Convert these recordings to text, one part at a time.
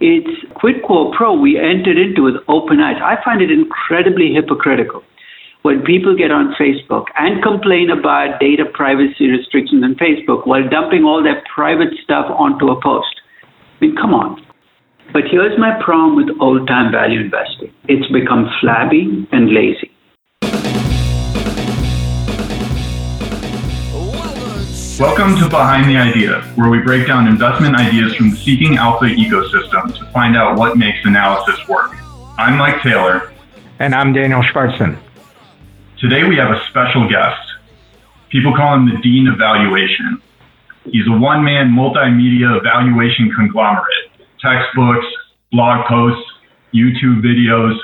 It's quid quo pro we entered into with open eyes. I find it incredibly hypocritical when people get on Facebook and complain about data privacy restrictions on Facebook while dumping all their private stuff onto a post. I mean, come on. But here's my problem with old time value investing it's become flabby and lazy. Welcome to Behind the Idea, where we break down investment ideas from the Seeking Alpha ecosystem to find out what makes analysis work. I'm Mike Taylor. And I'm Daniel Schwartzen. Today we have a special guest. People call him the Dean of Valuation. He's a one man multimedia valuation conglomerate textbooks, blog posts, YouTube videos,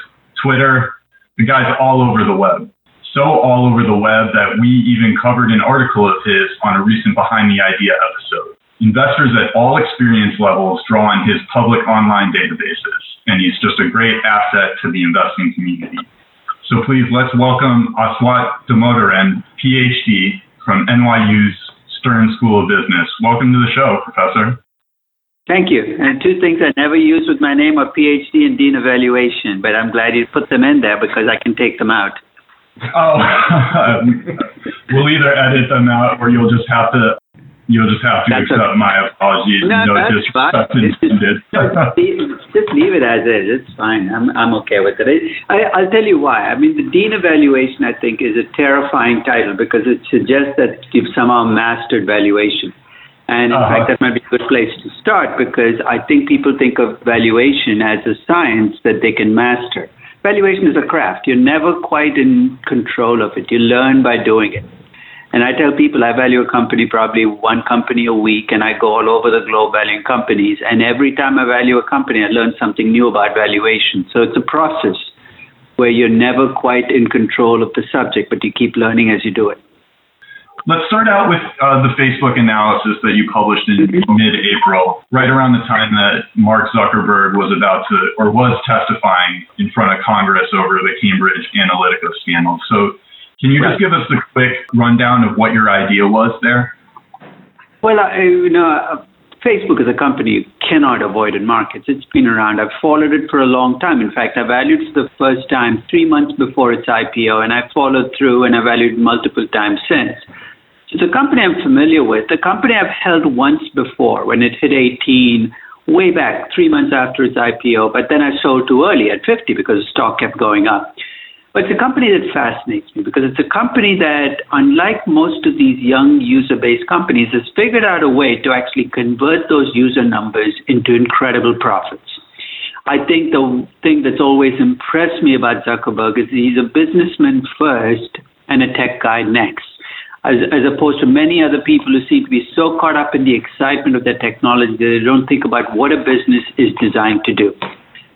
Twitter. The guy's all over the web so all over the web that we even covered an article of his on a recent Behind the Idea episode. Investors at all experience levels draw on his public online databases, and he's just a great asset to the investing community. So please let's welcome Aswath Damodaran, PhD from NYU's Stern School of Business. Welcome to the show, Professor. Thank you. And two things I never use with my name are PhD and Dean Evaluation, but I'm glad you put them in there because I can take them out. Oh, we'll either edit them out or you'll just have to you'll just have to that's accept a, my apologies. No, no that's disrespect intended. just leave it as is. It's fine. I'm I'm okay with it. I, I'll tell you why. I mean, the dean evaluation I think is a terrifying title because it suggests that you've somehow mastered valuation. And in uh-huh. fact, that might be a good place to start because I think people think of valuation as a science that they can master valuation is a craft. You're never quite in control of it. You learn by doing it. And I tell people I value a company probably one company a week, and I go all over the globe valuing companies. And every time I value a company, I learn something new about valuation. So it's a process where you're never quite in control of the subject, but you keep learning as you do it. Let's start out with uh, the Facebook analysis that you published in mid-April, right around the time that Mark Zuckerberg was about to, or was testifying in front of Congress over the Cambridge Analytica scandal. So, can you just give us a quick rundown of what your idea was there? Well, I, you know, Facebook as a company you cannot avoid in markets. It's been around. I've followed it for a long time. In fact, I valued for the first time three months before its IPO, and I followed through and I valued multiple times since. It's a company I'm familiar with, the company I've held once before when it hit 18, way back, three months after its IPO, but then I sold too early at 50 because the stock kept going up. But it's a company that fascinates me because it's a company that, unlike most of these young user based companies, has figured out a way to actually convert those user numbers into incredible profits. I think the thing that's always impressed me about Zuckerberg is he's a businessman first and a tech guy next as, as opposed to many other people who seem to be so caught up in the excitement of their technology that they don't think about what a business is designed to do.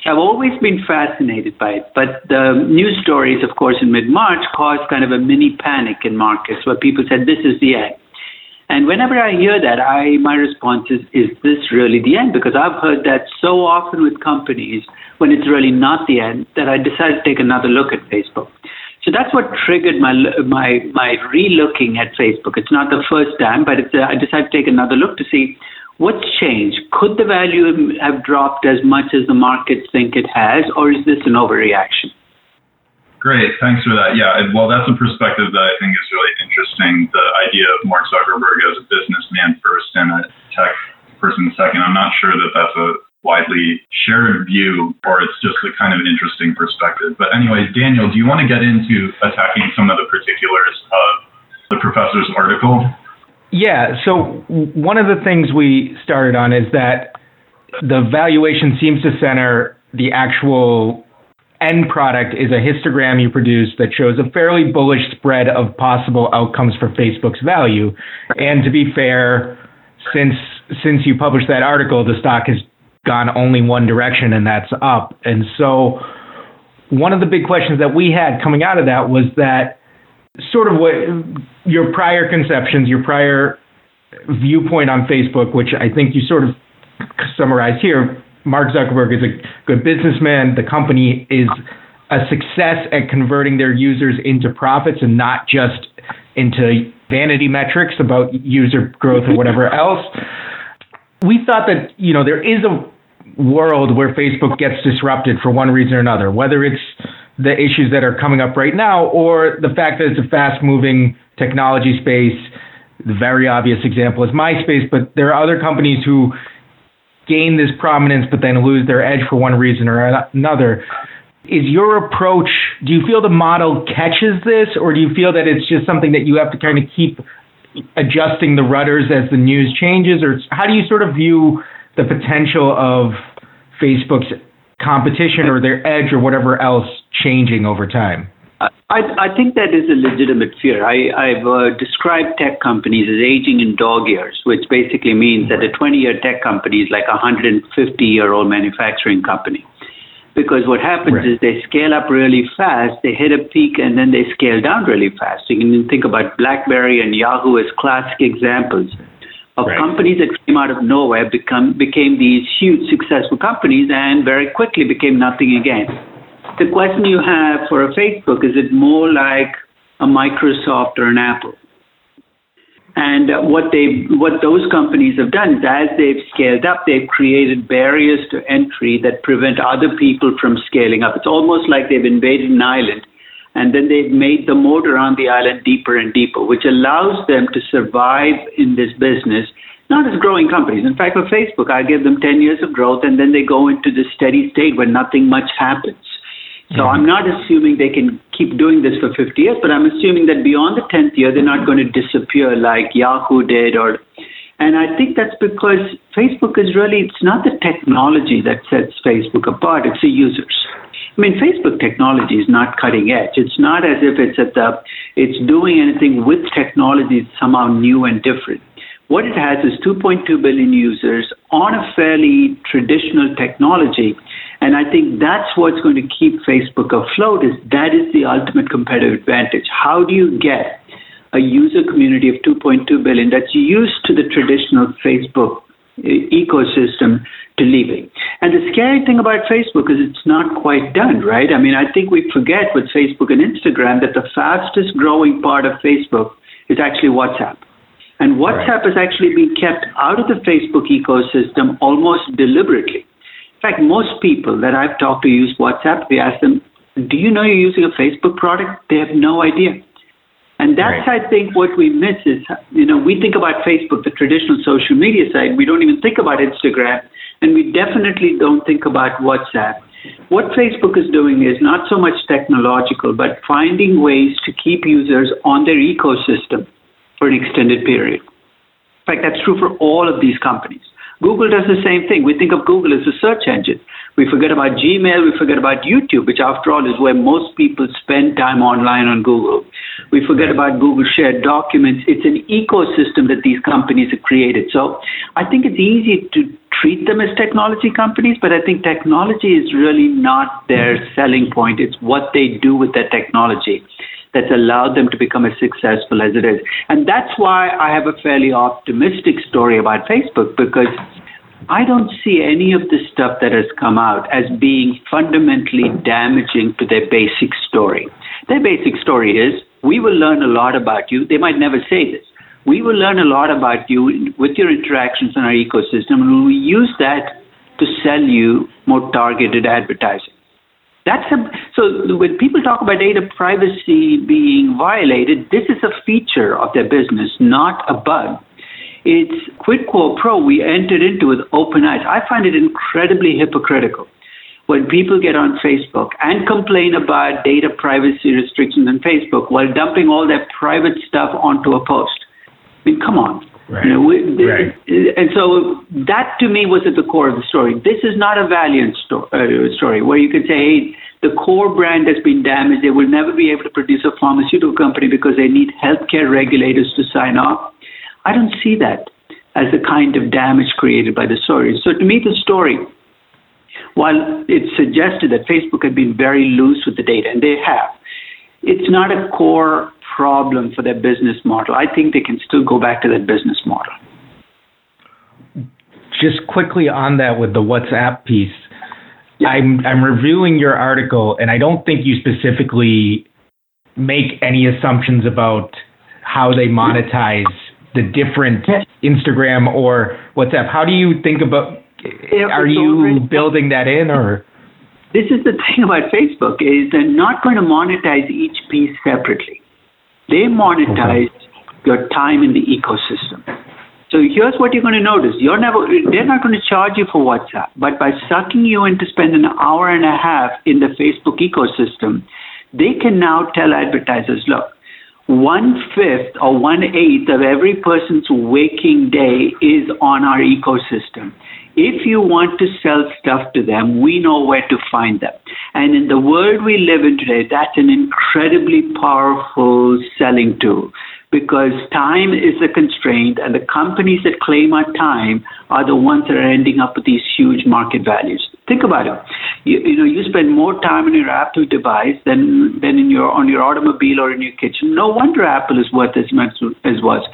I've always been fascinated by it, but the news stories, of course, in mid-March caused kind of a mini panic in markets where people said, this is the end. And whenever I hear that, I my response is, is this really the end? Because I've heard that so often with companies when it's really not the end that I decided to take another look at Facebook. So that's what triggered my my my relooking at Facebook. It's not the first time, but it's, uh, I decided to take another look to see what's changed. Could the value have dropped as much as the markets think it has, or is this an overreaction? Great, thanks for that. Yeah, well, that's a perspective that I think is really interesting. The idea of Mark Zuckerberg as a businessman first and a tech person second. I'm not sure that that's a widely shared view or it's just a kind of an interesting perspective. But anyway, Daniel, do you want to get into attacking some of the particulars of the professor's article? Yeah, so one of the things we started on is that the valuation seems to center the actual end product is a histogram you produce that shows a fairly bullish spread of possible outcomes for Facebook's value. And to be fair, since since you published that article, the stock has gone only one direction, and that's up. And so, one of the big questions that we had coming out of that was that sort of what your prior conceptions, your prior viewpoint on Facebook, which I think you sort of summarized here. Mark Zuckerberg is a good businessman. The company is a success at converting their users into profits and not just into vanity metrics about user growth or whatever else we thought that you know there is a world where Facebook gets disrupted for one reason or another, whether it's the issues that are coming up right now or the fact that it's a fast moving technology space. The very obvious example is MySpace, but there are other companies who gain this prominence but then lose their edge for one reason or another. Is your approach, do you feel the model catches this, or do you feel that it's just something that you have to kind of keep adjusting the rudders as the news changes? Or how do you sort of view the potential of Facebook's competition or their edge or whatever else changing over time? I, I think that is a legitimate fear. I, I've uh, described tech companies as aging in dog years, which basically means that a 20 year tech company is like a 150 year old manufacturing company. Because what happens right. is they scale up really fast, they hit a peak, and then they scale down really fast. So you can think about BlackBerry and Yahoo as classic examples of right. companies that came out of nowhere, become, became these huge successful companies, and very quickly became nothing again. The question you have for a Facebook is it more like a Microsoft or an Apple? And what they, what those companies have done is, as they've scaled up, they've created barriers to entry that prevent other people from scaling up. It's almost like they've invaded an island, and then they've made the moat around the island deeper and deeper, which allows them to survive in this business, not as growing companies. In fact, for Facebook, I give them 10 years of growth, and then they go into the steady state where nothing much happens. So I'm not assuming they can keep doing this for 50 years, but I'm assuming that beyond the 10th year, they're not going to disappear like Yahoo did or and I think that's because Facebook is really, it's not the technology that sets Facebook apart, it's the users. I mean, Facebook technology is not cutting edge. It's not as if it's at the, it's doing anything with technology somehow new and different. What it has is 2.2 billion users on a fairly traditional technology and I think that's what's going to keep Facebook afloat is that is the ultimate competitive advantage. How do you get a user community of 2.2 billion that's used to the traditional Facebook uh, ecosystem to leaving? And the scary thing about Facebook is it's not quite done, right? I mean, I think we forget with Facebook and Instagram that the fastest growing part of Facebook is actually WhatsApp. And WhatsApp right. is actually been kept out of the Facebook ecosystem almost deliberately. In fact, most people that I've talked to use WhatsApp. We ask them, "Do you know you're using a Facebook product?" They have no idea. And that's, right. I think, what we miss is, you know, we think about Facebook, the traditional social media side. We don't even think about Instagram, and we definitely don't think about WhatsApp. What Facebook is doing is not so much technological, but finding ways to keep users on their ecosystem for an extended period. In fact, that's true for all of these companies. Google does the same thing. We think of Google as a search engine. We forget about Gmail, we forget about YouTube, which after all is where most people spend time online on Google. We forget about Google Shared Documents. It's an ecosystem that these companies have created. So I think it's easy to treat them as technology companies, but I think technology is really not their selling point. It's what they do with that technology that's allowed them to become as successful as it is. And that's why I have a fairly optimistic story about Facebook because I don't see any of the stuff that has come out as being fundamentally damaging to their basic story. Their basic story is we will learn a lot about you. They might never say this. We will learn a lot about you with your interactions in our ecosystem, and we use that to sell you more targeted advertising. That's a, so when people talk about data privacy being violated, this is a feature of their business, not a bug. It's quid quo pro we entered into with open eyes. I find it incredibly hypocritical when people get on Facebook and complain about data privacy restrictions on Facebook while dumping all their private stuff onto a post. I mean, come on. Right. You know, we, right. And so that to me was at the core of the story. This is not a Valeant sto- uh, story where you can say, hey, the core brand has been damaged. They will never be able to produce a pharmaceutical company because they need healthcare regulators to sign off. I don't see that as the kind of damage created by the story. So to me, the story, while it suggested that Facebook had been very loose with the data, and they have, it's not a core problem for their business model. I think they can still go back to that business model. Just quickly on that with the WhatsApp piece, yeah. I'm I'm reviewing your article and I don't think you specifically make any assumptions about how they monetize the different Instagram or WhatsApp. How do you think about Are you building that in or? This is the thing about Facebook is they're not going to monetize each piece separately. They monetize okay. your time in the ecosystem. So here's what you're going to notice. You're never, they're not going to charge you for WhatsApp, but by sucking you in to spend an hour and a half in the Facebook ecosystem, they can now tell advertisers, look, one fifth or one eighth of every person's waking day is on our ecosystem. If you want to sell stuff to them, we know where to find them. And in the world we live in today, that's an incredibly powerful selling tool because time is a constraint, and the companies that claim our time are the ones that are ending up with these huge market values. Think about it. You, you know, you spend more time on your Apple device than than in your on your automobile or in your kitchen. No wonder Apple is worth as much as was.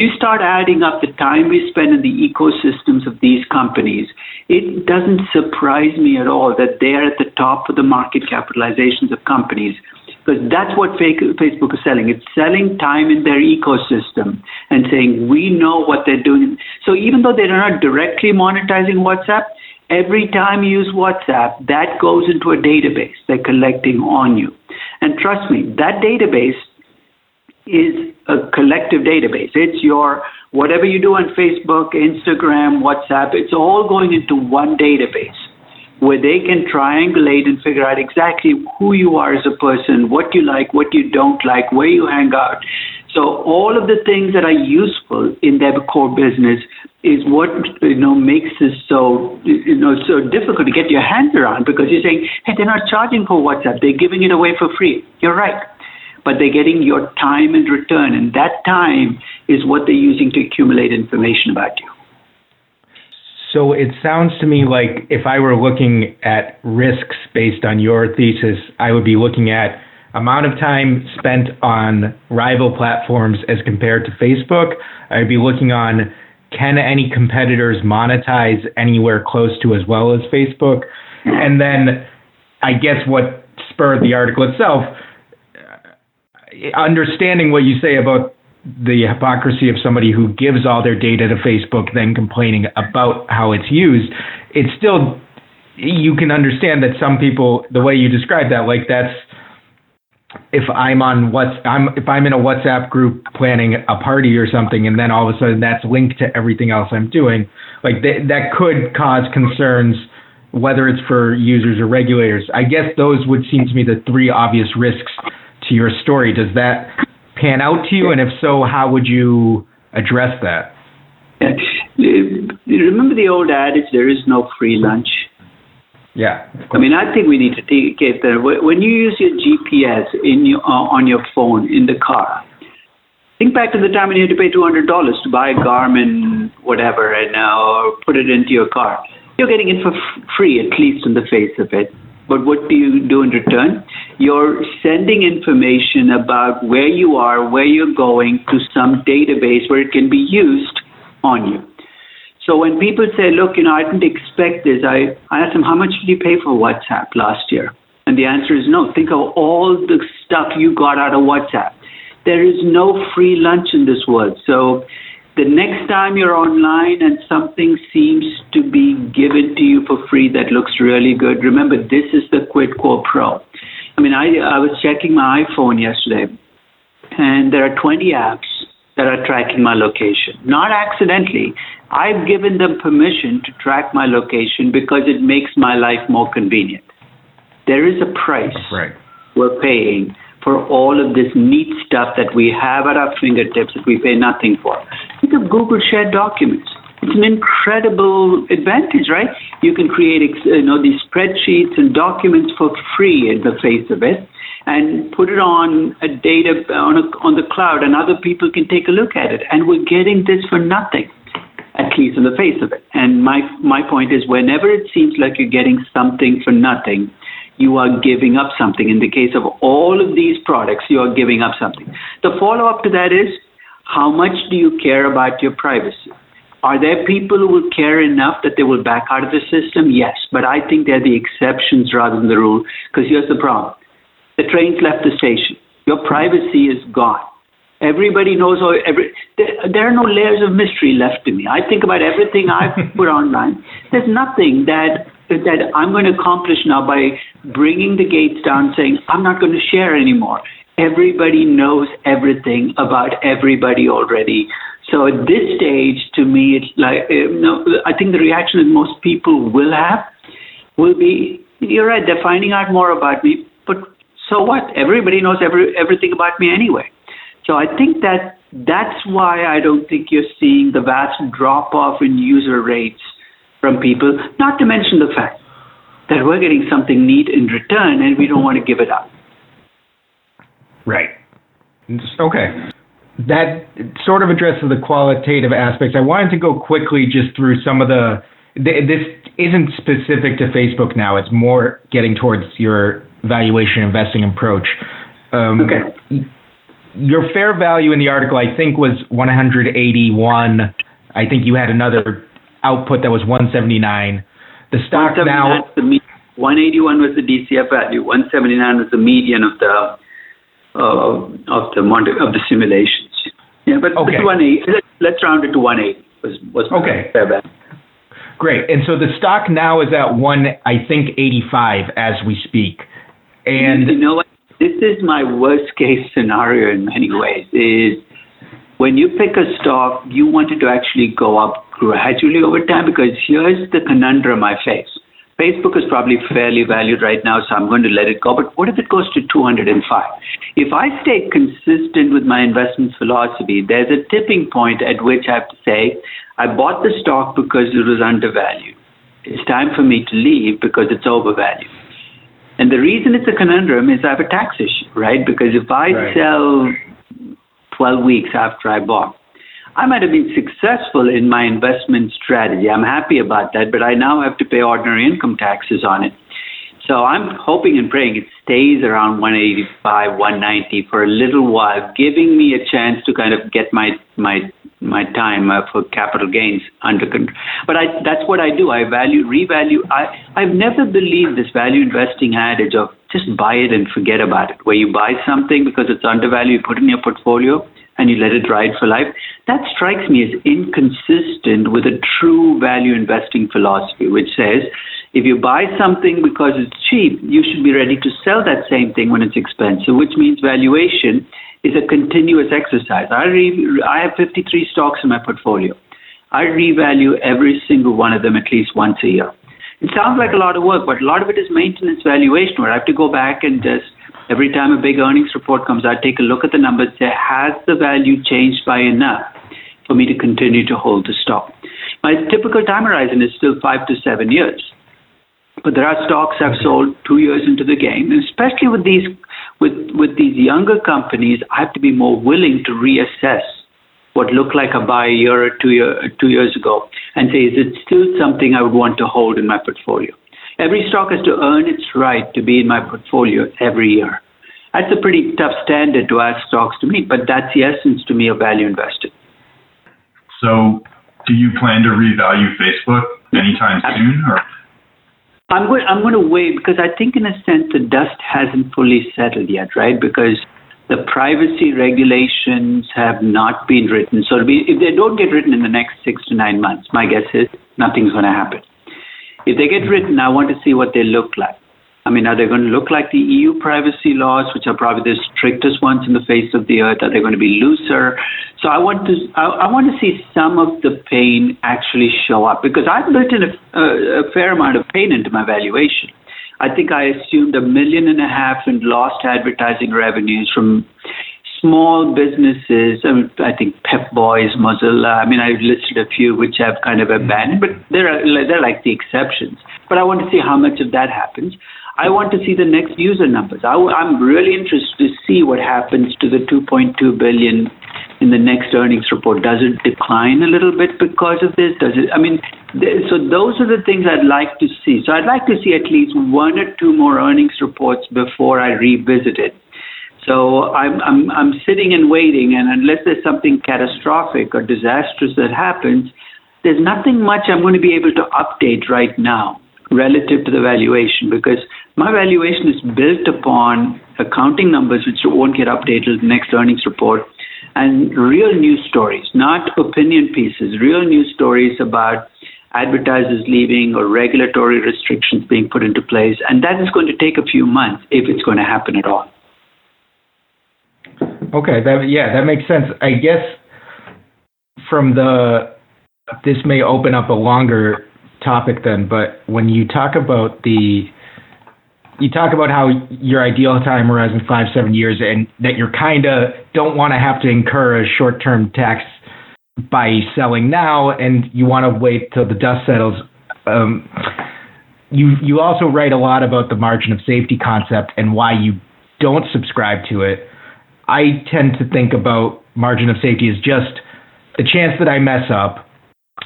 You start adding up the time we spend in the ecosystems of these companies, it doesn't surprise me at all that they're at the top of the market capitalizations of companies because that's what Facebook is selling. It's selling time in their ecosystem and saying, we know what they're doing. So even though they're not directly monetizing WhatsApp, every time you use WhatsApp, that goes into a database they're collecting on you. And trust me, that database is a collective database. It's your whatever you do on Facebook, Instagram, WhatsApp, it's all going into one database where they can triangulate and figure out exactly who you are as a person, what you like, what you don't like, where you hang out. So all of the things that are useful in their core business is what you know makes this so you know so difficult to get your hands around because you're saying, hey, they're not charging for WhatsApp, they're giving it away for free. You're right. But they're getting your time in return, and that time is what they're using to accumulate information about you. So it sounds to me like if I were looking at risks based on your thesis, I would be looking at amount of time spent on rival platforms as compared to Facebook. I'd be looking on can any competitors monetize anywhere close to as well as Facebook? And then I guess what spurred the article itself, understanding what you say about the hypocrisy of somebody who gives all their data to Facebook, then complaining about how it's used, it's still you can understand that some people, the way you describe that, like that's if I'm on what's I'm if I'm in a WhatsApp group planning a party or something, and then all of a sudden that's linked to everything else I'm doing, like th- that could cause concerns, whether it's for users or regulators. I guess those would seem to me the three obvious risks to your story. Does that pan out to you? And if so, how would you address that? Remember the old adage, there is no free lunch? Yeah. I mean, I think we need to take it there. When you use your GPS in your, uh, on your phone in the car, think back to the time when you had to pay $200 to buy a Garmin, whatever, and uh, put it into your car. You're getting it for f- free, at least in the face of it. But what do you do in return? You're sending information about where you are, where you're going to some database where it can be used on you. So when people say, look, you know, I didn't expect this, I, I ask them, how much did you pay for WhatsApp last year? And the answer is no. Think of all the stuff you got out of WhatsApp. There is no free lunch in this world. So the next time you're online and something seems be given to you for free that looks really good, remember this is the Quid Quo Pro. I mean, I, I was checking my iPhone yesterday, and there are 20 apps that are tracking my location. Not accidentally. I've given them permission to track my location because it makes my life more convenient. There is a price right. we're paying for all of this neat stuff that we have at our fingertips that we pay nothing for. Think of Google Shared Documents. It's an incredible advantage, right? You can create you know, these spreadsheets and documents for free in the face of it and put it on a data on, a, on the cloud and other people can take a look at it. And we're getting this for nothing, at least in the face of it. And my, my point is whenever it seems like you're getting something for nothing, you are giving up something. In the case of all of these products, you are giving up something. The follow up to that is how much do you care about your privacy? Are there people who will care enough that they will back out of the system? Yes, but I think they're the exceptions rather than the rule. Because here's the problem the train's left the station, your privacy is gone. Everybody knows. Every, there are no layers of mystery left to me. I think about everything I've put online. There's nothing that that I'm going to accomplish now by bringing the gates down, saying I'm not going to share anymore. Everybody knows everything about everybody already. So at this stage, to me, it's like uh, you know, I think the reaction that most people will have will be, "You're right. They're finding out more about me, but so what? Everybody knows every, everything about me anyway." So I think that that's why I don't think you're seeing the vast drop off in user rates from people, not to mention the fact that we're getting something neat in return and we don't want to give it up. Right. Okay. That sort of addresses the qualitative aspects. I wanted to go quickly just through some of the. This isn't specific to Facebook now. It's more getting towards your valuation investing approach. Um, okay your fair value in the article, I think, was 181. I think you had another output that was 179. The stock now. The 181 was the DCF value. 179 was the median of the uh, of the of the simulations. Yeah, but okay. 180. Let's, let's round it to 180. Was was okay. Great. And so the stock now is at one, I think, 85 as we speak. And you know what? this is my worst case scenario in many ways is when you pick a stock, you want it to actually go up gradually over time because here's the conundrum I face. Facebook is probably fairly valued right now, so I'm going to let it go. But what if it goes to 205? If I stay consistent with my investment philosophy, there's a tipping point at which I have to say, I bought the stock because it was undervalued. It's time for me to leave because it's overvalued. And the reason it's a conundrum is I have a tax issue, right? Because if I right. sell 12 weeks after I bought, I might have been successful in my investment strategy. I'm happy about that, but I now have to pay ordinary income taxes on it. So I'm hoping and praying it stays around 185, 190 for a little while, giving me a chance to kind of get my my my time uh, for capital gains under control. But I, that's what I do. I value, revalue. I, I've never believed this value investing adage of just buy it and forget about it, where you buy something because it's undervalued, you put it in your portfolio, and you let it ride for life. That strikes me as inconsistent with a true value investing philosophy, which says if you buy something because it's cheap, you should be ready to sell that same thing when it's expensive, which means valuation is a continuous exercise. I, re- I have 53 stocks in my portfolio. I revalue every single one of them at least once a year. It sounds like a lot of work, but a lot of it is maintenance valuation where I have to go back and just every time a big earnings report comes out, I take a look at the numbers, say, has the value changed by enough for me to continue to hold the stock? My typical time horizon is still five to seven years. But there are stocks I've sold two years into the game, especially with these with with these younger companies, I have to be more willing to reassess what looked like a buy a year or two year two years ago and say, is it still something I would want to hold in my portfolio? Every stock has to earn its right to be in my portfolio every year. That's a pretty tough standard to ask stocks to meet, but that's the essence to me of value investing. So, do you plan to revalue Facebook anytime soon, or? I'm going. I'm going to wait because I think, in a sense, the dust hasn't fully settled yet, right? Because the privacy regulations have not been written. So, be, if they don't get written in the next six to nine months, my guess is nothing's going to happen. If they get written, I want to see what they look like. I mean, are they going to look like the EU privacy laws, which are probably the strictest ones in the face of the earth? Are they going to be looser? So I want to I, I want to see some of the pain actually show up because I've built in a, a, a fair amount of pain into my valuation. I think I assumed a million and a half in lost advertising revenues from small businesses. I, mean, I think Pep Boys, Mozilla. I mean, I've listed a few which have kind of abandoned, but they're they're like the exceptions. But I want to see how much of that happens. I want to see the next user numbers. I, am really interested to see what happens to the 2.2 billion in the next earnings report. Does it decline a little bit because of this? Does it? I mean, so those are the things I'd like to see. So I'd like to see at least one or two more earnings reports before I revisit it. So I'm I'm I'm sitting and waiting, and unless there's something catastrophic or disastrous that happens, there's nothing much I'm going to be able to update right now relative to the valuation because my valuation is built upon accounting numbers which won't get updated in the next earnings report, and real news stories, not opinion pieces, real news stories about advertisers leaving or regulatory restrictions being put into place. And that is going to take a few months if it's going to happen at all. Okay, that, yeah, that makes sense. I guess from the this may open up a longer topic then, but when you talk about the you talk about how your ideal time horizon five seven years and that you're kind of don't want to have to incur a short term tax by selling now and you want to wait till the dust settles um, you you also write a lot about the margin of safety concept and why you don't subscribe to it i tend to think about margin of safety as just the chance that i mess up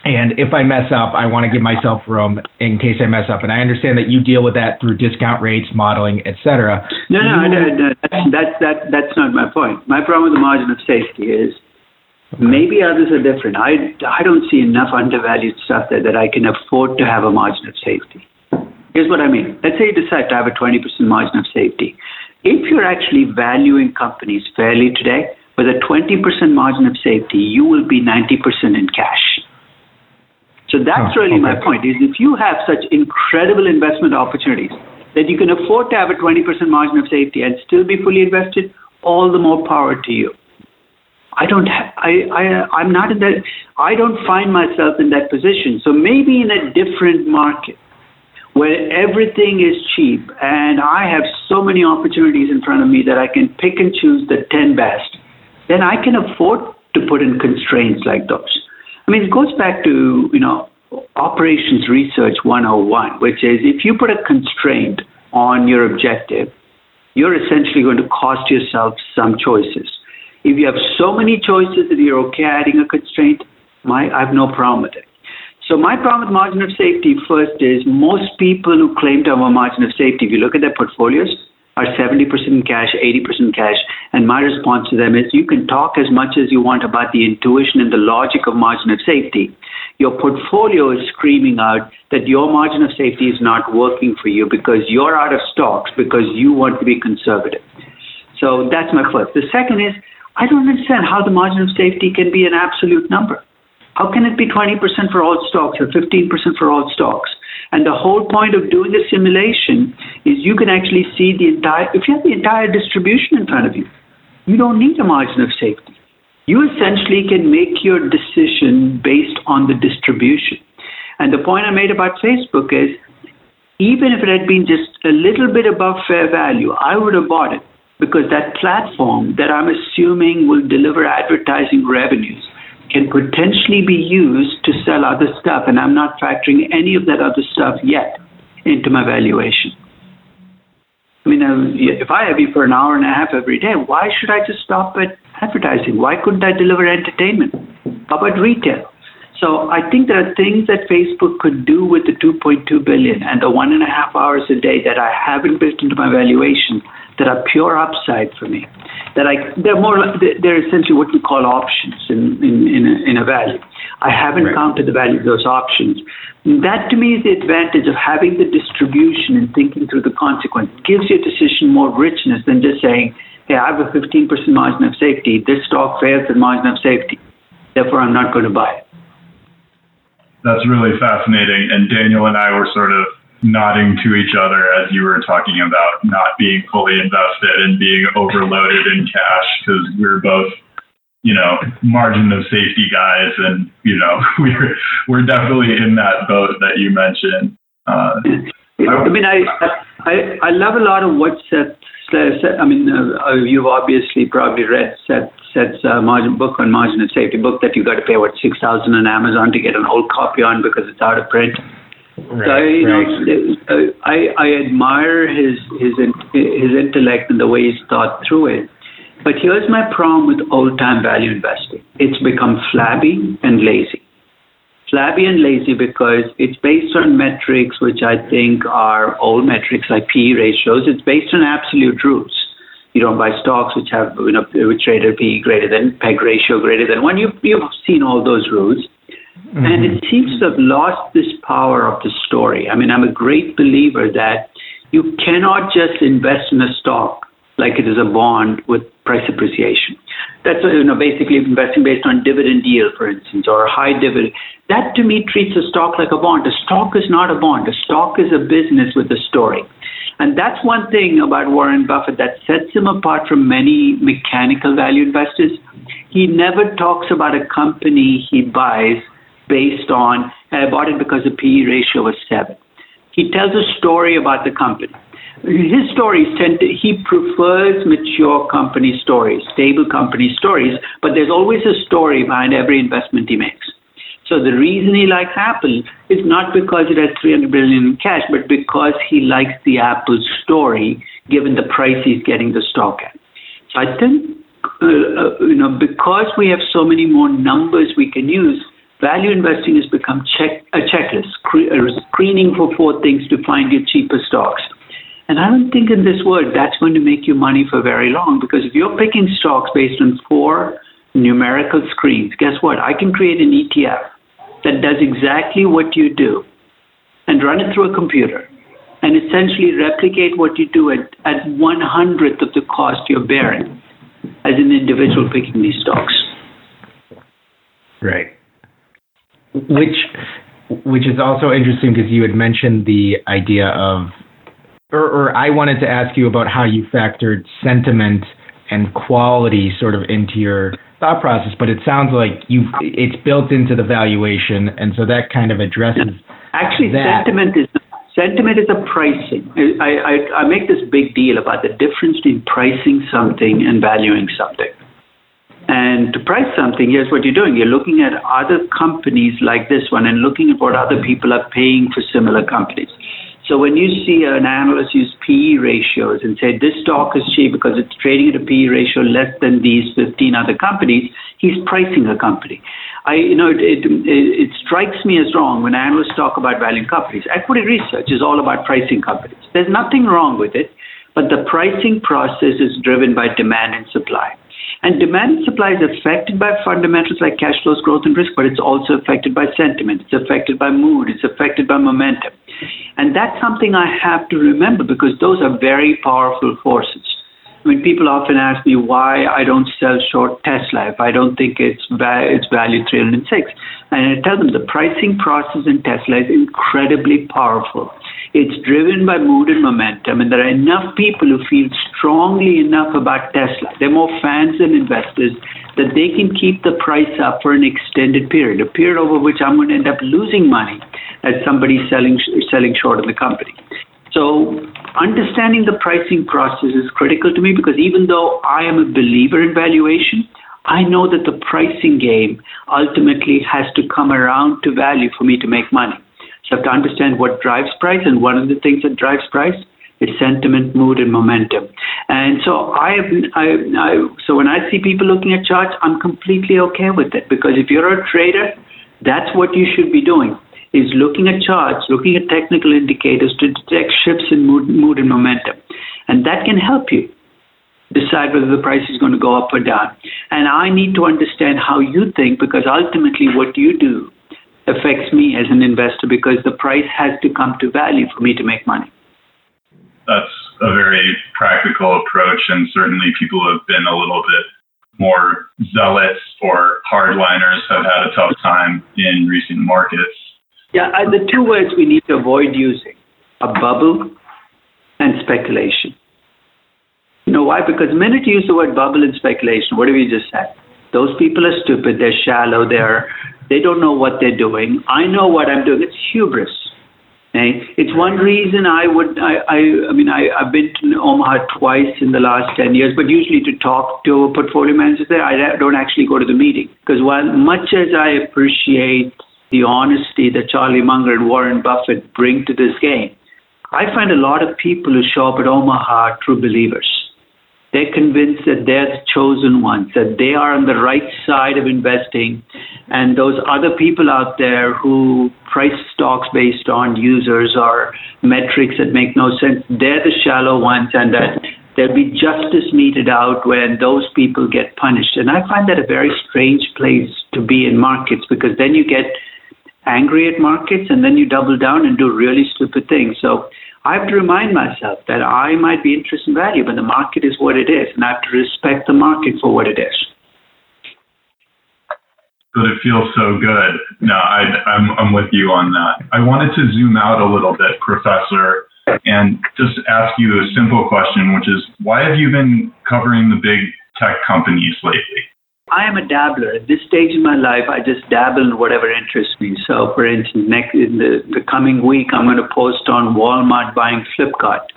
and if I mess up, I want to give myself room in case I mess up. And I understand that you deal with that through discount rates, modeling, etc. No, no, no, no, that's that that's not my point. My problem with the margin of safety is maybe others are different. I I don't see enough undervalued stuff there that I can afford to have a margin of safety. Here's what I mean. Let's say you decide to have a 20% margin of safety. If you're actually valuing companies fairly today, with a 20% margin of safety, you will be 90% in cash. So that's oh, really okay. my point is if you have such incredible investment opportunities that you can afford to have a 20% margin of safety and still be fully invested, all the more power to you. I don't ha- I, I I'm not in that I don't find myself in that position. So maybe in a different market where everything is cheap and I have so many opportunities in front of me that I can pick and choose the 10 best, then I can afford to put in constraints like those. I mean, it goes back to, you know, operations research 101, which is if you put a constraint on your objective, you're essentially going to cost yourself some choices. If you have so many choices that you're okay adding a constraint, my, I have no problem with it. So my problem with margin of safety first is most people who claim to have a margin of safety, if you look at their portfolios, are 70% cash, 80% cash. And my response to them is you can talk as much as you want about the intuition and the logic of margin of safety. Your portfolio is screaming out that your margin of safety is not working for you because you're out of stocks because you want to be conservative. So that's my first. The second is I don't understand how the margin of safety can be an absolute number. How can it be 20% for all stocks or 15% for all stocks? And the whole point of doing a simulation is you can actually see the entire, if you have the entire distribution in front of you, you don't need a margin of safety. You essentially can make your decision based on the distribution. And the point I made about Facebook is even if it had been just a little bit above fair value, I would have bought it because that platform that I'm assuming will deliver advertising revenues can potentially be used to sell other stuff, and I'm not factoring any of that other stuff yet into my valuation. I mean, um, if I have you for an hour and a half every day, why should I just stop at advertising? Why couldn't I deliver entertainment? How about retail? So I think there are things that Facebook could do with the 2.2 billion and the one and a half hours a day that I haven't built into my valuation that are pure upside for me. That I they're more they're essentially what we call options in in in a, in a value. I haven't right. counted the value of those options. That to me is the advantage of having the distribution and thinking through the consequence. It gives your decision more richness than just saying, "Hey, I have a 15% margin of safety. This stock fails the margin of safety, therefore I'm not going to buy it." That's really fascinating. And Daniel and I were sort of nodding to each other as you were talking about not being fully invested and being overloaded in cash because we are both you know margin of safety guys and you know we're we're definitely in that boat that you mentioned uh, I, I mean I, I i love a lot of what seth said. i mean uh, uh, you've obviously probably read seth seth's uh, margin book on margin of safety book that you got to pay what six thousand on amazon to get an old copy on because it's out of print Right, so, you right. know, I, I admire his his his intellect and the way he's thought through it. But here's my problem with old time value investing. It's become flabby and lazy. Flabby and lazy because it's based on metrics which I think are old metrics like PE ratios. It's based on absolute rules. You don't buy stocks which have you know which trade at PE greater than PEG ratio greater than one. You've you've seen all those rules. Mm-hmm. And it seems to have lost this power of the story. I mean, I'm a great believer that you cannot just invest in a stock like it is a bond with price appreciation. That's you know basically investing based on dividend yield, for instance, or high dividend. That to me treats a stock like a bond. A stock is not a bond. A stock is a business with a story. And that's one thing about Warren Buffett that sets him apart from many mechanical value investors. He never talks about a company he buys based on, I bought it because the PE ratio was seven. He tells a story about the company. His stories tend to, he prefers mature company stories, stable company stories, but there's always a story behind every investment he makes. So the reason he likes Apple is not because it has 300 billion in cash, but because he likes the Apple story, given the price he's getting the stock at. So I think, uh, uh, you know, because we have so many more numbers we can use, value investing has become check, a checklist, uh, screening for four things to find your cheaper stocks. And I don't think in this world that's going to make you money for very long because if you're picking stocks based on four numerical screens, guess what? I can create an ETF that does exactly what you do and run it through a computer and essentially replicate what you do at, at one hundredth of the cost you're bearing as an individual picking these stocks. Right. Which which is also interesting because you had mentioned the idea of or, or I wanted to ask you about how you factored sentiment and quality sort of into your thought process, but it sounds like you it's built into the valuation, and so that kind of addresses. Actually, that. sentiment is sentiment is a pricing. I, I I make this big deal about the difference between pricing something and valuing something. And to price something, here's what you're doing. You're looking at other companies like this one and looking at what other people are paying for similar companies. So when you see an analyst use PE ratios and say this stock is cheap because it's trading at a PE ratio less than these 15 other companies, he's pricing a company. I, you know, it, it, it strikes me as wrong when analysts talk about valuing companies. Equity research is all about pricing companies. There's nothing wrong with it, but the pricing process is driven by demand and supply. And demand and supply is affected by fundamentals like cash flows, growth, and risk, but it's also affected by sentiment. It's affected by mood. It's affected by momentum. And that's something I have to remember because those are very powerful forces. I mean, people often ask me why I don't sell short Tesla if I don't think it's va- it's valued 306. And I tell them the pricing process in Tesla is incredibly powerful. It's driven by mood and momentum, and there are enough people who feel strongly enough about Tesla. They're more fans than investors that they can keep the price up for an extended period, a period over which I'm going to end up losing money as somebody selling selling short of the company. So understanding the pricing process is critical to me because even though I am a believer in valuation, I know that the pricing game ultimately has to come around to value for me to make money. So I have to understand what drives price, and one of the things that drives price is sentiment, mood, and momentum. And so I, I, I so when I see people looking at charts, I'm completely okay with it because if you're a trader, that's what you should be doing is looking at charts, looking at technical indicators to detect shifts in mood, mood and momentum. And that can help you decide whether the price is going to go up or down. And I need to understand how you think because ultimately what you do affects me as an investor because the price has to come to value for me to make money. That's a very practical approach, and certainly people who have been a little bit more zealous or hardliners have had a tough time in recent markets. Yeah, the two words we need to avoid using are bubble and speculation. You know why? Because the minute you use the word bubble and speculation, what have you just said? Those people are stupid, they're shallow, they're they don't know what they're doing. I know what I'm doing. It's hubris. Okay? It's one reason I would, I, I, I mean, I, I've been to Omaha twice in the last 10 years, but usually to talk to a portfolio manager there, I don't actually go to the meeting. Because while much as I appreciate the honesty that Charlie Munger and Warren Buffett bring to this game, I find a lot of people who show up at Omaha are true believers. They're convinced that they're the chosen ones, that they are on the right side of investing, and those other people out there who price stocks based on users or metrics that make no sense, they're the shallow ones, and that there'll be justice meted out when those people get punished. And I find that a very strange place to be in markets because then you get angry at markets and then you double down and do really stupid things. So I have to remind myself that I might be interested in value, but the market is what it is, and I have to respect the market for what it is. But it feels so good. No, I, I'm, I'm with you on that. I wanted to zoom out a little bit, Professor, and just ask you a simple question, which is why have you been covering the big tech companies lately? I am a dabbler. At this stage in my life, I just dabble in whatever interests me. So, for instance, next in the, the coming week, I'm going to post on Walmart buying Flipkart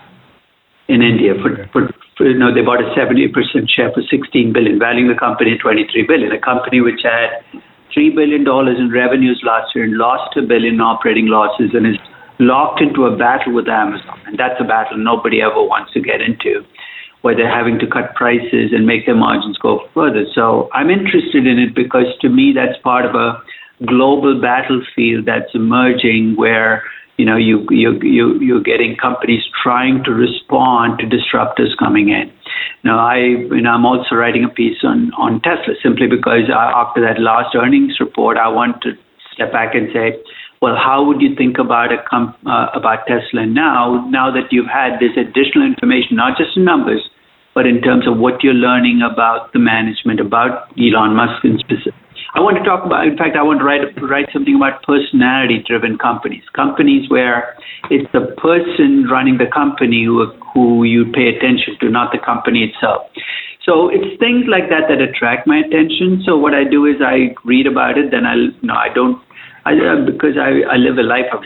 in India for, for, for you know they bought a 70% share for 16 billion, valuing the company at 23 billion. A company which had three billion dollars in revenues last year and lost a billion in operating losses and is locked into a battle with Amazon. And that's a battle nobody ever wants to get into, where they're having to cut prices and make their margins go further. So I'm interested in it because to me that's part of a global battlefield that's emerging where you know, you, you, you, you're getting companies trying to respond to disruptors coming in. Now, I, you know, I'm also writing a piece on, on Tesla simply because I, after that last earnings report, I want to step back and say, well, how would you think about a comp, uh, about Tesla now, now that you've had this additional information, not just in numbers, but in terms of what you're learning about the management, about Elon Musk in specific, I want to talk about, in fact, I want to write, write something about personality driven companies. Companies where it's the person running the company who, who you pay attention to, not the company itself. So it's things like that that attract my attention. So what I do is I read about it, then I'll, no, I don't I, uh, because I, I live a life of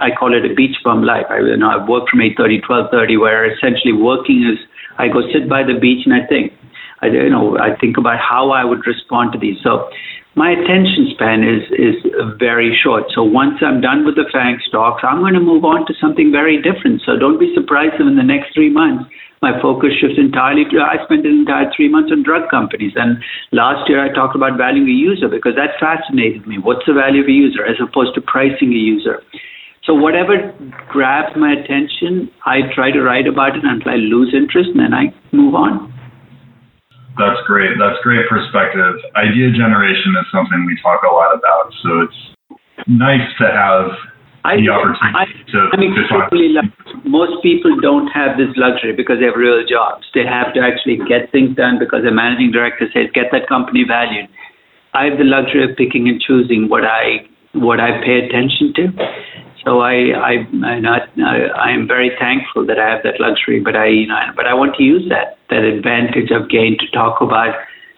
I call it a beach bum life. I you know I work from 8:30 12:30 where essentially working is I go sit by the beach and I think I you know I think about how I would respond to these. So my attention span is is very short. So once I'm done with the FANG stocks, I'm going to move on to something very different. So don't be surprised if in the next three months my focus shifts entirely to I spent an entire three months on drug companies. And last year I talked about valuing a user because that fascinated me. What's the value of a user as opposed to pricing a user? So whatever grabs my attention, I try to write about it until I lose interest and then I move on. That's great. That's great perspective. Idea generation is something we talk a lot about. So it's nice to have I, the opportunity I, to, I mean, to Most people don't have this luxury because they have real jobs. They have to actually get things done because the managing director says, get that company valued. I have the luxury of picking and choosing what I what I pay attention to. So I I I, not, I am very thankful that I have that luxury, but I you know, but I want to use that that advantage I've gained to talk about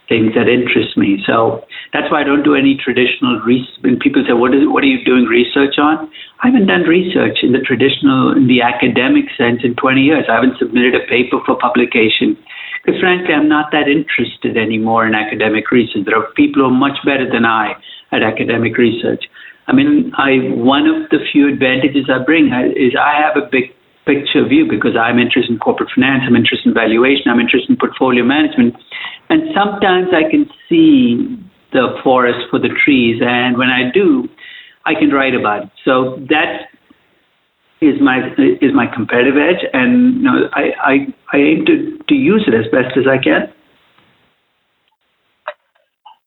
things that interest me. So that's why I don't do any traditional research. When people say, "What is what are you doing research on?" I haven't done research in the traditional, in the academic sense, in 20 years. I haven't submitted a paper for publication because, frankly, I'm not that interested anymore in academic research. There are people who are much better than I at academic research. I mean, I one of the few advantages I bring uh, is I have a big picture view because I'm interested in corporate finance, I'm interested in valuation, I'm interested in portfolio management, and sometimes I can see the forest for the trees, and when I do, I can write about it. So that is my is my competitive edge, and you know, I, I I aim to to use it as best as I can.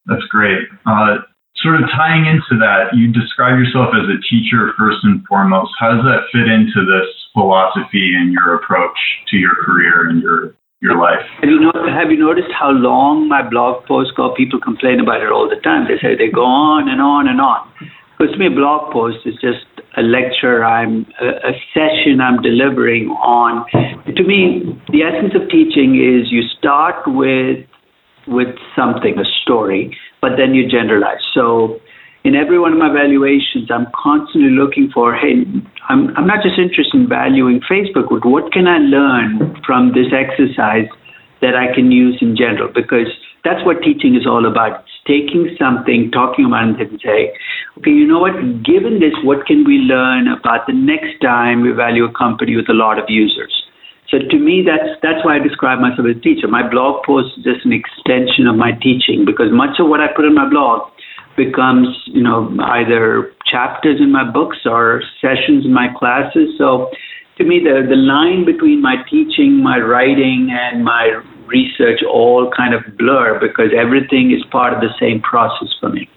That's great. Uh, sort of tying into that, you describe yourself as a teacher first and foremost. How does that fit into this philosophy and your approach to your career and your your life? Have you, know, have you noticed how long my blog posts go? People complain about it all the time. They say they go on and on and on. Because to me, a blog post is just a lecture I'm a, session I'm delivering on. To me, the essence of teaching is you start with with something, a story, but then you generalize. So in every one of my valuations, I'm constantly looking for, hey, I'm, I'm not just interested in valuing Facebook, but what can I learn from this exercise that I can use in general? Because that's what teaching is all about. It's taking something, talking about it, and say, okay, you know what? Given this, what can we learn about the next time we value a company with a lot of users? So to me, that's that's why I describe myself as a teacher. My blog post is just an extension of my teaching because much of what I put in my blog becomes, you know, either chapters in my books or sessions in my classes. So to me, the the line between my teaching, my writing, and my research all kind of blur because everything is part of the same process for me.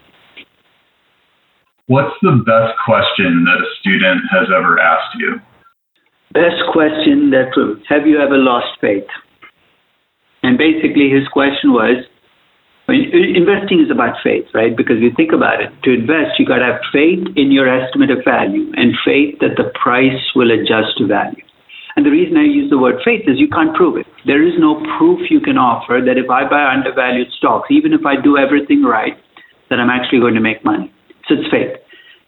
What's the best question that a student has ever asked you? best question that have you ever lost faith? And basically, his question was, investing is about faith, right? Because you think about it, to invest, you got to have faith in your estimate of value and faith that the price will adjust to value. And the reason I use the word faith is you can't prove it. There is no proof you can offer that if I buy undervalued stocks, even if I do everything right, that I'm actually going to make money. So it's faith.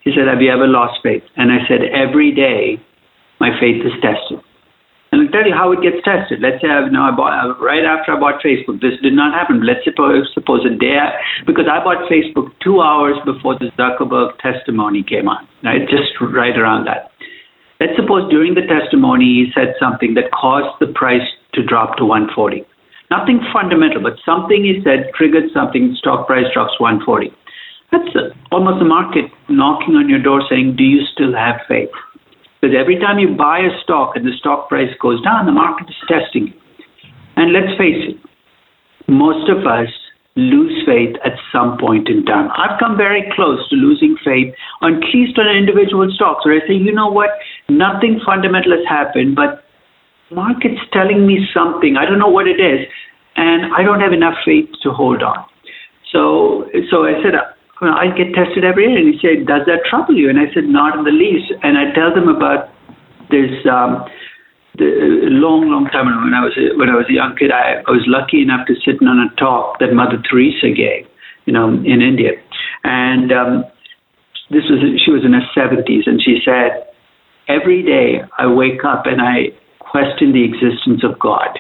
He said, Have you ever lost faith? And I said, Every day my faith is tested. And I'll tell you how it gets tested. Let's say I've, I bought uh, right after I bought Facebook. This did not happen. Let's suppose suppose a day because I bought Facebook two hours before the Zuckerberg testimony came on. Right, just right around that. Let's suppose during the testimony he said something that caused the price to drop to 140. Nothing fundamental, but something he said triggered something. Stock price drops 140. That's uh, almost the market knocking on your door saying, "Do you still have faith?" Because every time you buy a stock and the stock price goes down, the market is testing you. And let's face it, most of us lose faith at some point in time. I've come very close to losing faith on at least on individual stocks where I say, you know what, nothing fundamental has happened, but market's telling me something. I don't know what it is, and I don't have enough faith to hold on. So, so I said, I get tested every year. And he said, Does that trouble you? And I said, Not in the least. And I tell them about this. Um, the long, long time ago, when I was a, when I was a young kid, I, I was lucky enough to sit in on a talk that Mother Teresa gave, you know, in India, and um, this was she was in her seventies, and she said, every day I wake up and I question the existence of God.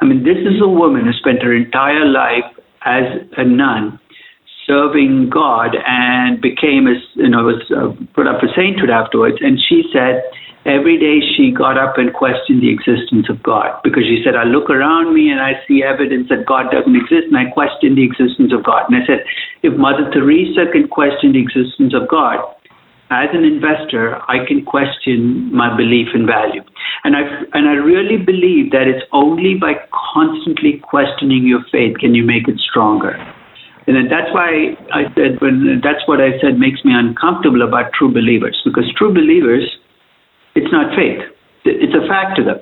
I mean, this is a woman who spent her entire life as a nun serving God and became a, you know, was uh, put up for sainthood afterwards. And she said every day she got up and questioned the existence of God because she said, I look around me and I see evidence that God doesn't exist and I question the existence of God. And I said, if Mother Teresa can question the existence of God, as an investor, I can question my belief in value. And I, and I really believe that it's only by constantly questioning your faith can you make it stronger. And that's why I said when that's what I said makes me uncomfortable about true believers because true believers, it's not faith. It's a fact to them.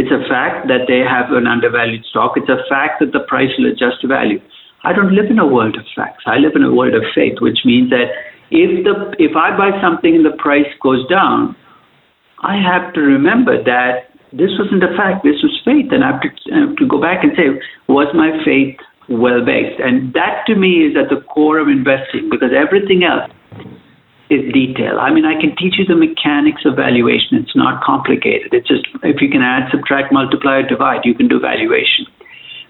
It's a fact that they have an undervalued stock. It's a fact that the price will adjust to value. I don't live in a world of facts. I live in a world of faith, which means that if the if I buy something and the price goes down, I have to remember that this wasn't a fact. This was faith, and I have to, I have to go back and say, was my faith well based. And that to me is at the core of investing because everything else is detail. I mean, I can teach you the mechanics of valuation. It's not complicated. It's just if you can add, subtract, multiply, or divide, you can do valuation.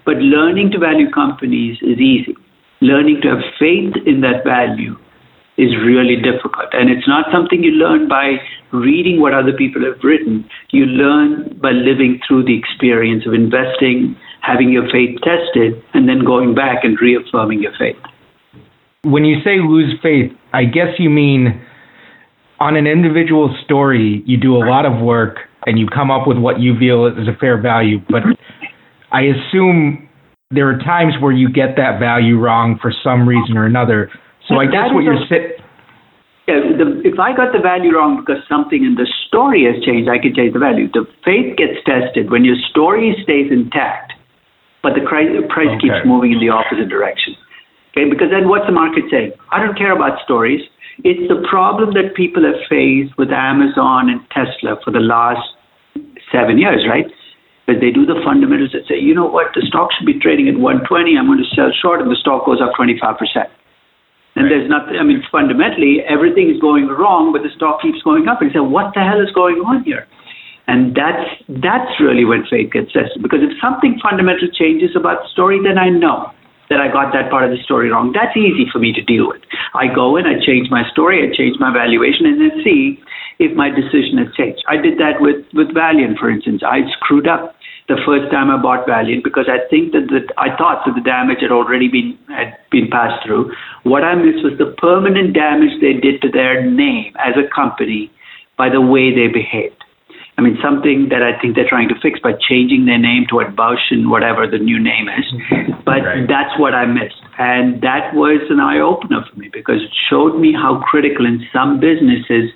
But learning to value companies is easy. Learning to have faith in that value is really difficult. And it's not something you learn by reading what other people have written. You learn by living through the experience of investing, having your faith tested, and then going back and reaffirming your faith. When you say lose faith, I guess you mean on an individual story, you do a lot of work and you come up with what you feel is a fair value. But I assume there are times where you get that value wrong for some reason or another. So I guess what you're saying. Yeah, the, if I got the value wrong because something in the story has changed, I can change the value. The faith gets tested when your story stays intact, but the price, price okay. keeps moving in the opposite direction. Okay, because then what's the market saying? I don't care about stories. It's the problem that people have faced with Amazon and Tesla for the last seven years, right? Because they do the fundamentals that say, you know what, the stock should be trading at 120, I'm going to sell short, and the stock goes up 25%. And there's not, I mean, fundamentally, everything is going wrong, but the stock keeps going up. And you say, what the hell is going on here? And that's, that's really when faith gets tested. Because if something fundamental changes about the story, then I know that I got that part of the story wrong. That's easy for me to deal with. I go in, I change my story, I change my valuation, and then see if my decision has changed. I did that with, with Valeant, for instance. I screwed up the first time I bought Valeant because I think that the, I thought that the damage had already been had been passed through. What I missed was the permanent damage they did to their name as a company by the way they behaved. I mean, something that I think they're trying to fix by changing their name to what Bausch and whatever the new name is. Mm-hmm. But right. that's what I missed. And that was an eye opener for me because it showed me how critical in some businesses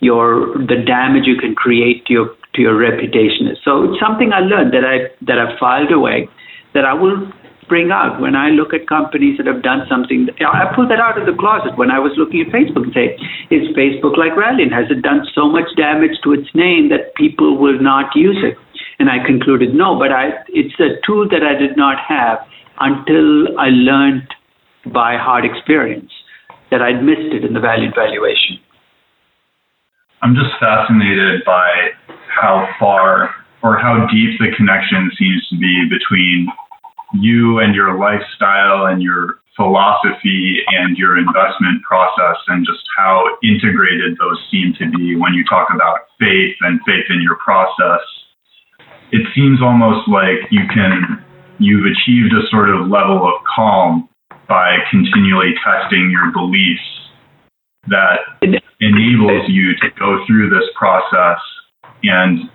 your the damage you can create to your to your reputation is. So it's something I learned that I that I filed away, that I will spring out when I look at companies that have done something. I pull that out of the closet when I was looking at Facebook and say, is Facebook like Valeant? Has it done so much damage to its name that people will not use it? And I concluded no, but I, it's a tool that I did not have until I learned by hard experience that I'd missed it in the Valeant valuation. I'm just fascinated by how far or how deep the connection seems to be between you and your lifestyle and your philosophy and your investment process and just how integrated those seem to be when you talk about faith and faith in your process. It seems almost like you can you've achieved a sort of level of calm by continually testing your beliefs that enables you to go through this process and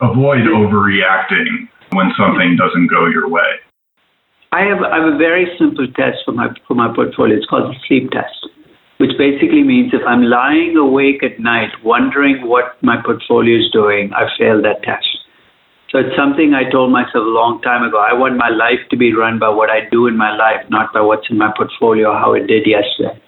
avoid overreacting when something doesn't go your way? I have, I have a very simple test for my for my portfolio. It's called the sleep test, which basically means if I'm lying awake at night wondering what my portfolio is doing, I failed that test. So it's something I told myself a long time ago. I want my life to be run by what I do in my life, not by what's in my portfolio, or how it did yesterday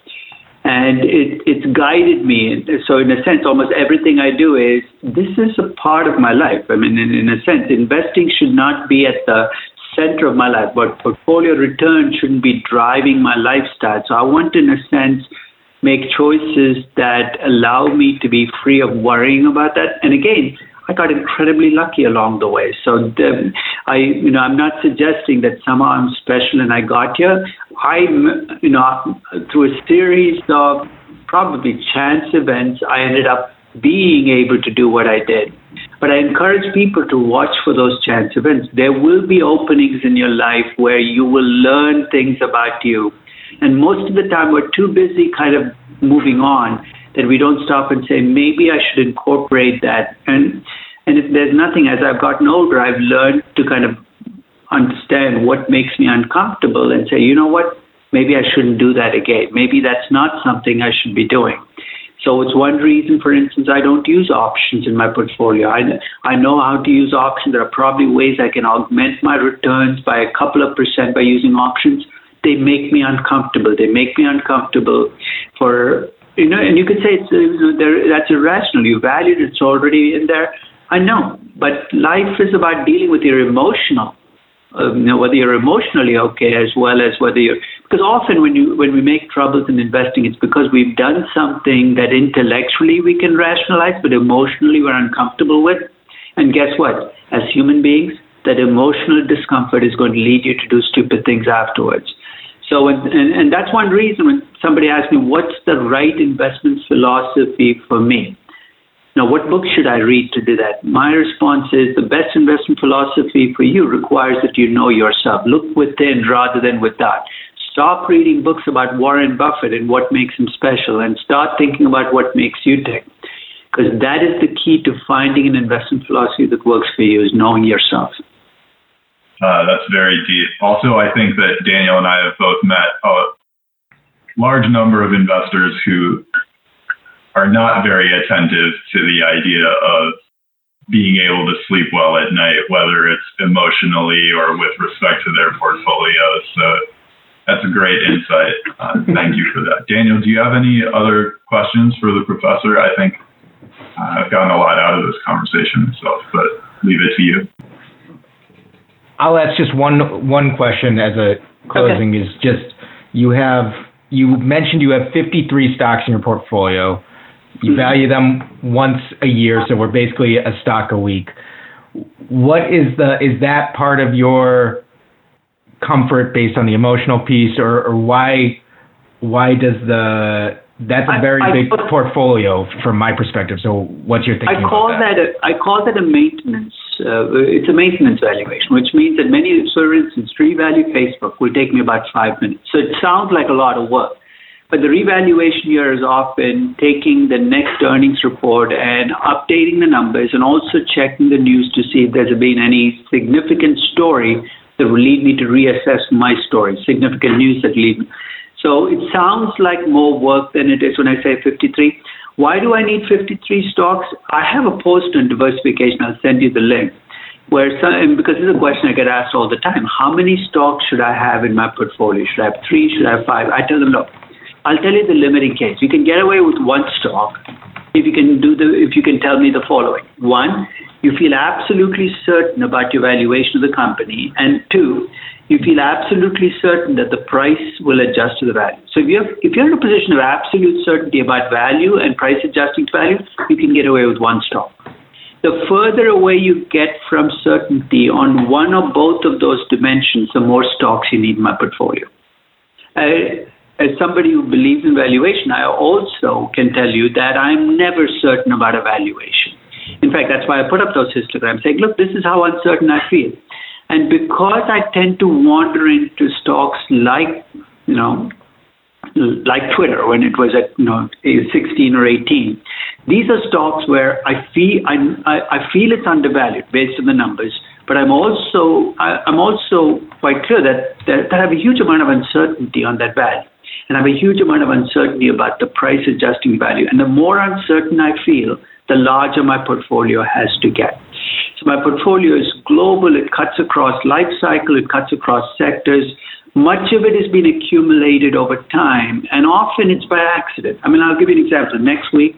and it, it's guided me. So, in a sense, almost everything I do is this is a part of my life. I mean, in, in a sense, investing should not be at the center of my life, but portfolio return shouldn't be driving my lifestyle. So, I want, in a sense, make choices that allow me to be free of worrying about that. And again, I got incredibly lucky along the way. So the, I, you know, I'm not suggesting that somehow I'm special and I got here. I, you know, through a series of probably chance events, I ended up being able to do what I did. But I encourage people to watch for those chance events. There will be openings in your life where you will learn things about you. And most of the time, we're too busy kind of moving on that we don't stop and say, maybe I should incorporate that. And and if there's nothing, as I've gotten older, I've learned to kind of understand what makes me uncomfortable and say, you know what, maybe I shouldn't do that again. Maybe that's not something I should be doing. So it's one reason, for instance, I don't use options in my portfolio. I, I know how to use options. There are probably ways I can augment my returns by a couple of percent by using options. They make me uncomfortable. They make me uncomfortable for, you know, and you could say it's, that's irrational. You valued it, it's already in there. I know, but life is about dealing with your emotional, uh, you know, whether you're emotionally okay as well as whether you're because often when you when we make troubles in investing, it's because we've done something that intellectually we can rationalize, but emotionally we're uncomfortable with. And guess what? As human beings, that emotional discomfort is going to lead you to do stupid things afterwards. So, and, and that's one reason when somebody asks me, what's the right investment philosophy for me? Now, what book should I read to do that? My response is the best investment philosophy for you requires that you know yourself. Look within rather than without. Stop reading books about Warren Buffett and what makes him special and start thinking about what makes you tick. Because that is the key to finding an investment philosophy that works for you is knowing yourself. Uh, that's very deep. Also, I think that Daniel and I have both met a large number of investors who are not very attentive to the idea of being able to sleep well at night, whether it's emotionally or with respect to their portfolios. So that's a great insight. Uh, thank you for that. Daniel, do you have any other questions for the professor? I think uh, I've gotten a lot out of this conversation myself, but leave it to you. I'll ask just one one question as a closing. Okay. Is just you have you mentioned you have 53 stocks in your portfolio. You value them once a year, so we're basically a stock a week. What is the is that part of your comfort based on the emotional piece, or, or why why does the that's a very I, I, big portfolio from my perspective. So, what's your thinking I call that? that a, I call that a maintenance. Uh, it's a maintenance valuation, which means that many, for instance, revalue Facebook will take me about five minutes. So it sounds like a lot of work, but the revaluation year is often taking the next earnings report and updating the numbers and also checking the news to see if there's been any significant story that will lead me to reassess my story, significant news that lead me. So it sounds like more work than it is when I say 53. Why do I need 53 stocks? I have a post on diversification. I'll send you the link. where some, because this is a question I get asked all the time. How many stocks should I have in my portfolio? Should I have three? Should I have five? I tell them, look, I'll tell you the limiting case. You can get away with one stock if you can do the if you can tell me the following. One, you feel absolutely certain about your valuation of the company, and two, you feel absolutely certain that the price will adjust to the value. So if you're if you're in a position of absolute certainty about value and price adjusting to value, you can get away with one stock the further away you get from certainty on one or both of those dimensions, the more stocks you need in my portfolio. Uh, as somebody who believes in valuation, I also can tell you that I'm never certain about a valuation. In fact, that's why I put up those histograms saying, look, this is how uncertain I feel. And because I tend to wander into stocks like, you know, like Twitter when it was at you know 16 or 18. These are stocks where I feel I, I feel it's undervalued based on the numbers, but I'm also I, am also quite clear that, that, that I have a huge amount of uncertainty on that value, and I have a huge amount of uncertainty about the price adjusting value. And the more uncertain I feel, the larger my portfolio has to get. So my portfolio is global. It cuts across life cycle. It cuts across sectors much of it has been accumulated over time, and often it's by accident. I mean, I'll give you an example. Next week,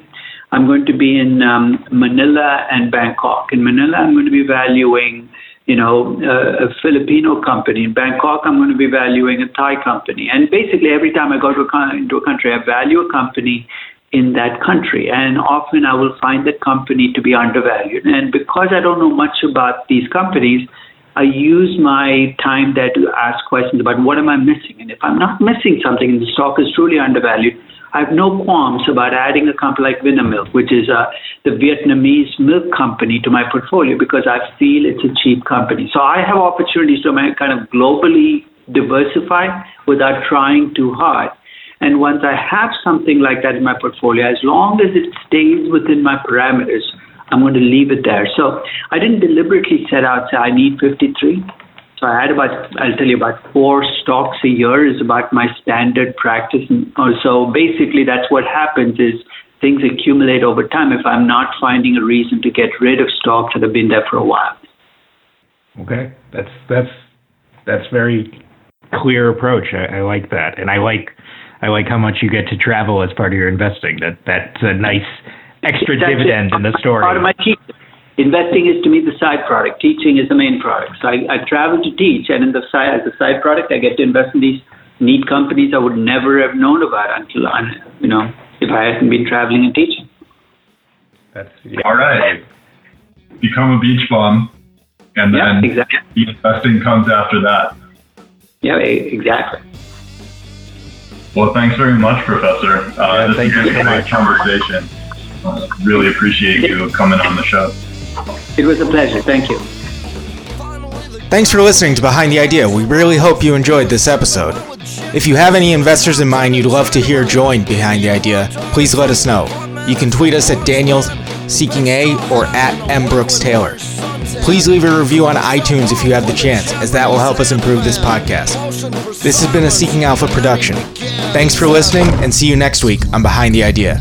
I'm going to be in um, Manila and Bangkok. In Manila, I'm going to be valuing, you know, a, a Filipino company. In Bangkok, I'm going to be valuing a Thai company. And basically, every time I go to a, into a country, I value a company in that country. And often I will find that company to be undervalued. And because I don't know much about these companies, I use my time there to ask questions about what am I missing. And if I'm not missing something and the stock is truly undervalued, I have no qualms about adding a company like Vinamilk, which is uh, the Vietnamese milk company, to my portfolio because I feel it's a cheap company. So I have opportunities to kind of globally diversify without trying too hard. And once I have something like that in my portfolio, as long as it stays within my parameters, I'm going to leave it there. So I didn't deliberately set out say I need 53. So I had about I'll tell you about four stocks a year is about my standard practice. And so basically that's what happens is things accumulate over time if I'm not finding a reason to get rid of stocks that have been there for a while. Okay, that's that's that's very clear approach. I, I like that, and I like I like how much you get to travel as part of your investing. That that's a nice extra That's dividend it. in the story. Part of my. Investing is to me the side product. Teaching is the main product. So I, I travel to teach, and in the side as a side product, I get to invest in these neat companies I would never have known about until I, you know if I hadn't been traveling and teaching. That's yeah. all right. Become a beach bum, and yeah, then exactly. the investing comes after that. Yeah, exactly. Well, thanks very much, Professor. Uh, yeah, this thank has been a great conversation really appreciate you coming on the show. It was a pleasure. Thank you. Thanks for listening to Behind the Idea. We really hope you enjoyed this episode. If you have any investors in mind you'd love to hear join Behind the Idea, please let us know. You can tweet us at Daniels Seeking A or at M Brooks Taylor. Please leave a review on iTunes if you have the chance, as that will help us improve this podcast. This has been a Seeking Alpha production. Thanks for listening, and see you next week on Behind the Idea.